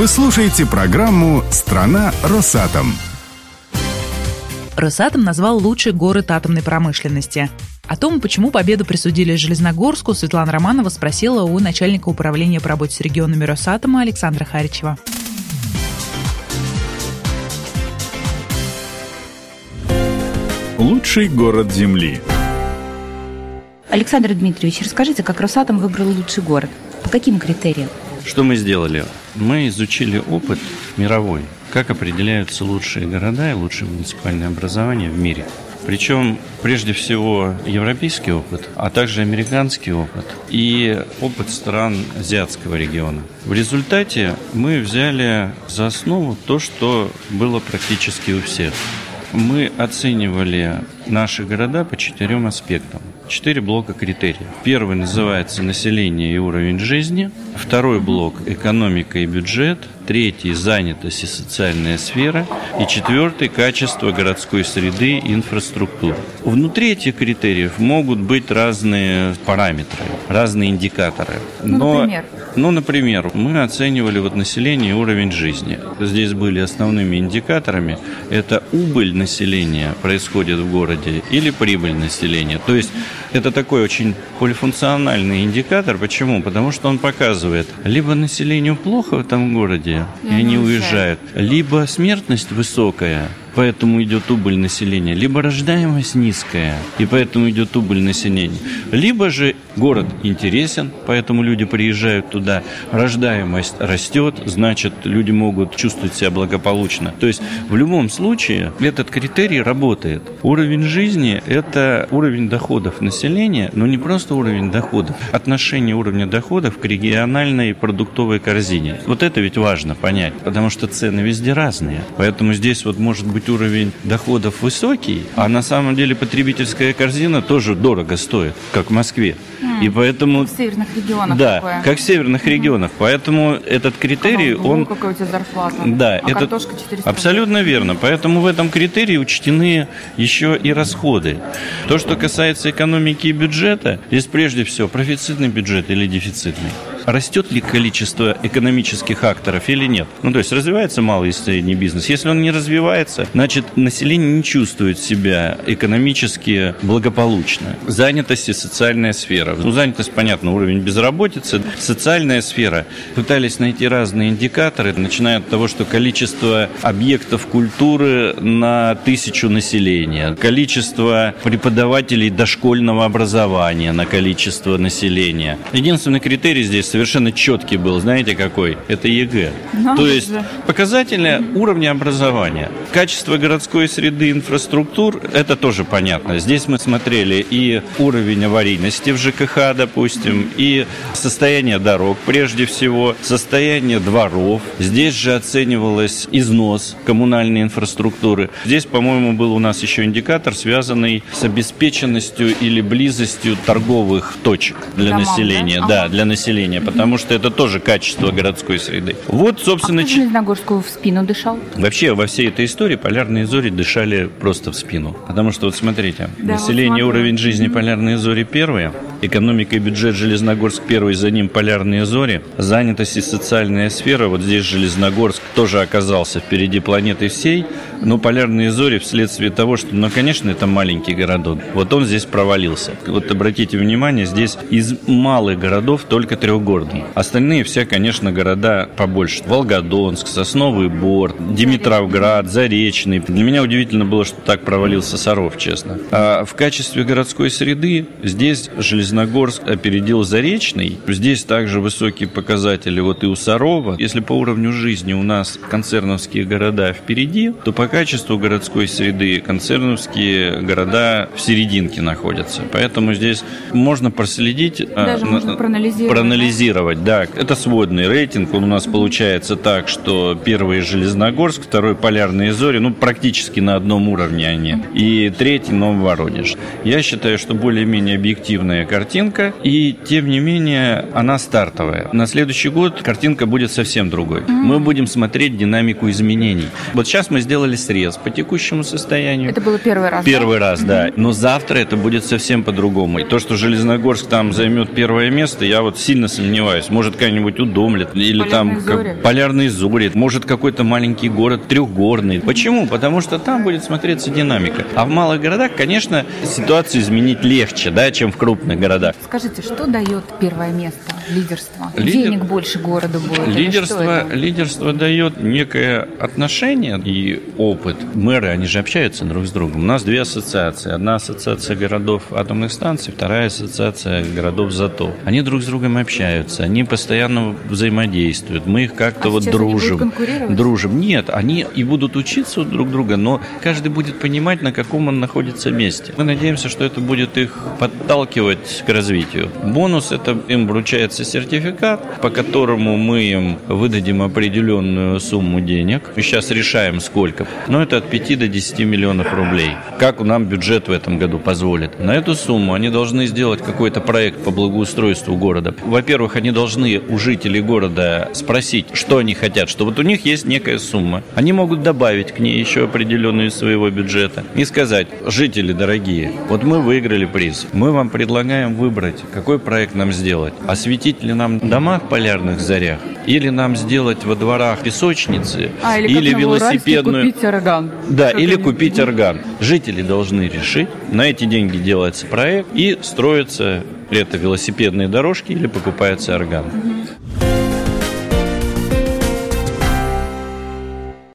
Вы слушаете программу «Страна Росатом». Росатом назвал лучший город атомной промышленности. О том, почему победу присудили Железногорску, Светлана Романова спросила у начальника управления по работе с регионами Росатома Александра Харичева. Лучший город Земли. Александр Дмитриевич, расскажите, как Росатом выбрал лучший город? По каким критериям? Что мы сделали? Мы изучили опыт мировой, как определяются лучшие города и лучшие муниципальные образования в мире. Причем, прежде всего, европейский опыт, а также американский опыт и опыт стран азиатского региона. В результате мы взяли за основу то, что было практически у всех. Мы оценивали наши города по четырем аспектам. Четыре блока критериев. Первый называется население и уровень жизни. Второй блок – экономика и бюджет. Третий – занятость и социальная сфера. И четвертый – качество городской среды и инфраструктуры. Внутри этих критериев могут быть разные параметры, разные индикаторы. Ну, Но, например? ну, например, мы оценивали вот население и уровень жизни. Здесь были основными индикаторами. Это убыль населения происходит в городе или прибыль населения. То есть это такой очень полифункциональный индикатор. Почему? Потому что он показывает, либо населению плохо в этом городе, и, И они уезжают. уезжают, либо смертность высокая, поэтому идет убыль населения, либо рождаемость низкая, и поэтому идет убыль населения. Либо же город интересен, поэтому люди приезжают туда, рождаемость растет, значит, люди могут чувствовать себя благополучно. То есть в любом случае этот критерий работает. Уровень жизни – это уровень доходов населения, но не просто уровень доходов, отношение уровня доходов к региональной продуктовой корзине. Вот это ведь важно понять, потому что цены везде разные. Поэтому здесь вот может быть уровень доходов высокий, а на самом деле потребительская корзина тоже дорого стоит, как в Москве. И поэтому... В северных регионах Да, такое. как в северных регионах. Поэтому этот критерий, Канал он... какая у тебя зарплата. Да, а это картошка 400 абсолютно верно. Поэтому в этом критерии учтены еще и расходы. То, что касается экономики и бюджета, здесь прежде всего профицитный бюджет или дефицитный. Растет ли количество экономических акторов или нет? Ну, то есть развивается малый и средний бизнес. Если он не развивается, значит, население не чувствует себя экономически благополучно. Занятость и социальная сфера. Ну, занятость, понятно, уровень безработицы. Социальная сфера. Пытались найти разные индикаторы, начиная от того, что количество объектов культуры на тысячу населения, количество преподавателей дошкольного образования на количество населения. Единственный критерий здесь совершенно четкий был, знаете какой? Это ЕГЭ. Надо То есть же. показатели уровня образования. Качество городской среды инфраструктур, это тоже понятно. Здесь мы смотрели и уровень аварийности в ЖКХ, допустим, и состояние дорог прежде всего, состояние дворов. Здесь же оценивалось износ коммунальной инфраструктуры. Здесь, по-моему, был у нас еще индикатор, связанный с обеспеченностью или близостью торговых точек для Домам, населения. да? Да, Ага. для населения, потому что это тоже качество городской среды. Вот, А собственно, кто ч- Железногорску в спину дышал? Вообще во всей этой истории полярные зори дышали просто в спину. Потому что вот смотрите, Да, население, вот смотрю. уровень жизни полярные зори первые, экономика и бюджет Железногорск первый, за ним полярные зори, занятость и социальная сфера, вот здесь Железногорск тоже оказался впереди планеты всей, но полярные зори вследствие того, что, ну, конечно, это маленький городок, вот он здесь провалился. Вот обратите внимание, здесь из малых городов только трехгорный. Остальные все, конечно, города побольше. Волгодонск, Сосновый Бор, Димитровград, Заречный. Для меня удивительно было, что так провалился Саров, честно. А в качестве городской среды здесь Железногорск опередил Заречный. Здесь также высокие показатели вот и у Сарова. Если по уровню жизни у нас концерновские города впереди, то по качеству городской среды концерновские города в серединке находятся. Поэтому здесь можно проследить... а, Даже на- можно проанализировать, Проанализировать, да. Это сводный рейтинг. Он у нас получается так, что первый Железногорск, второй Полярные Зори, ну, практически на одном уровне они. И третий Нововоронеж. Я считаю, что более-менее объективная картина картинка, и тем не менее она стартовая. На следующий год картинка будет совсем другой. Mm-hmm. Мы будем смотреть динамику изменений. Вот сейчас мы сделали срез по текущему состоянию. Это было первый раз. Первый да? раз, да. Mm-hmm. Но завтра это будет совсем по-другому. И то, что Железногорск там займет первое место, я вот сильно сомневаюсь. Может, какая-нибудь удомлет или полярные там зори. Как, полярные зори. Может, какой-то маленький город трехгорный. Почему? Потому что там будет смотреться динамика. А в малых городах, конечно, ситуацию изменить легче, да, чем в крупных городах. Скажите, что дает первое место, лидерство? Лидер... Денег больше городу будет? Лидерство, лидерство дает некое отношение и опыт. Мэры, они же общаются друг с другом. У нас две ассоциации. Одна ассоциация городов атомных станций, вторая ассоциация городов ЗАТО. Они друг с другом общаются, они постоянно взаимодействуют. Мы их как-то а вот дружим. Дружим. Нет, они и будут учиться друг друга, но каждый будет понимать, на каком он находится месте. Мы надеемся, что это будет их подталкивать к развитию. Бонус – это им вручается сертификат, по которому мы им выдадим определенную сумму денег. И сейчас решаем, сколько. Но это от 5 до 10 миллионов рублей. Как нам бюджет в этом году позволит. На эту сумму они должны сделать какой-то проект по благоустройству города. Во-первых, они должны у жителей города спросить, что они хотят, что вот у них есть некая сумма. Они могут добавить к ней еще определенную из своего бюджета и сказать, жители дорогие, вот мы выиграли приз, мы вам предлагаем выбрать, какой проект нам сделать. Осветить ли нам дома в полярных зарях, или нам сделать во дворах песочницы, а, или, или велосипедную... купить орган. Да, или купить орган. Жители должны решить, на эти деньги делается проект и строится это велосипедные дорожки или покупается орган.